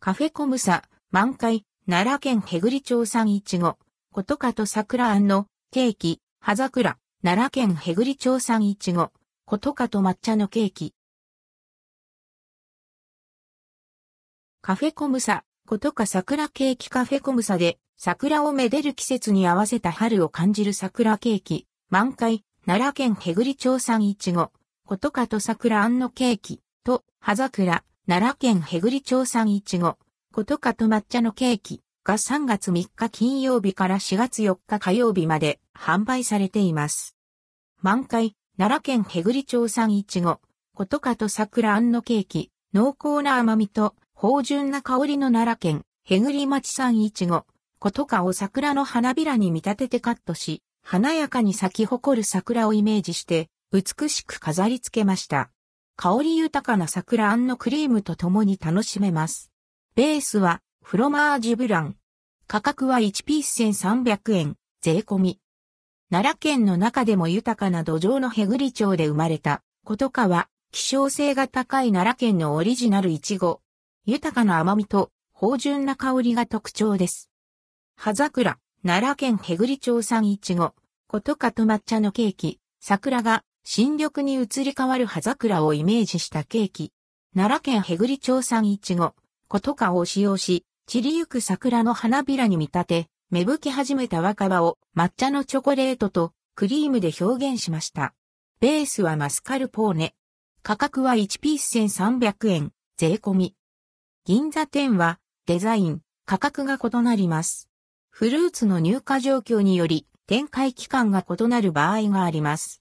カフェコムサ、満開、奈良県へぐり町産いちご、ことかと桜あんの、ケーキ、葉桜、奈良県へぐり町産いちご、ことかと抹茶のケーキ。カフェコムサ、ことか桜ケーキカフェコムサで、桜をめでる季節に合わせた春を感じる桜ケーキ、満開、奈良県へぐり町産いちご、ことかと桜あんのケーキ、と、葉桜、奈良県へぐり町産いちご、ことかと抹茶のケーキ。が3月3日金曜日から4月4日火曜日まで販売されています。満開、奈良県へぐり町産いちご、ことかと桜あんのケーキ、濃厚な甘みと芳醇な香りの奈良県、へぐり町産いちご、ことかを桜の花びらに見立ててカットし、華やかに咲き誇る桜をイメージして、美しく飾り付けました。香り豊かな桜あんのクリームと共に楽しめます。ベースはフロマージュブラン。価格は1ピース1300円、税込み。奈良県の中でも豊かな土壌のへぐり町で生まれた、ことかは、希少性が高い奈良県のオリジナルイチゴ。豊かな甘みと芳醇な香りが特徴です。葉桜、奈良県へぐり町産イチゴ、ことかと抹茶のケーキ、桜が新緑に移り変わる葉桜をイメージしたケーキ。奈良県へぐり町産イチゴ、ことかを使用し、散りゆく桜の花びらに見立て、芽吹き始めた若葉を抹茶のチョコレートとクリームで表現しました。ベースはマスカルポーネ。価格は1ピース1300円、税込み。銀座店はデザイン、価格が異なります。フルーツの入荷状況により展開期間が異なる場合があります。